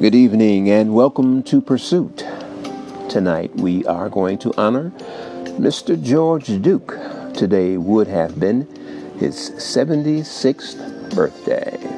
Good evening and welcome to Pursuit. Tonight we are going to honor Mr. George Duke. Today would have been his 76th birthday.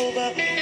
Over,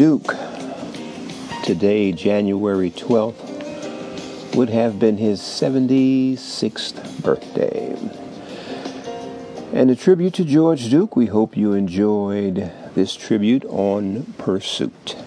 Duke, today, January 12th, would have been his 76th birthday. And a tribute to George Duke, we hope you enjoyed this tribute on Pursuit.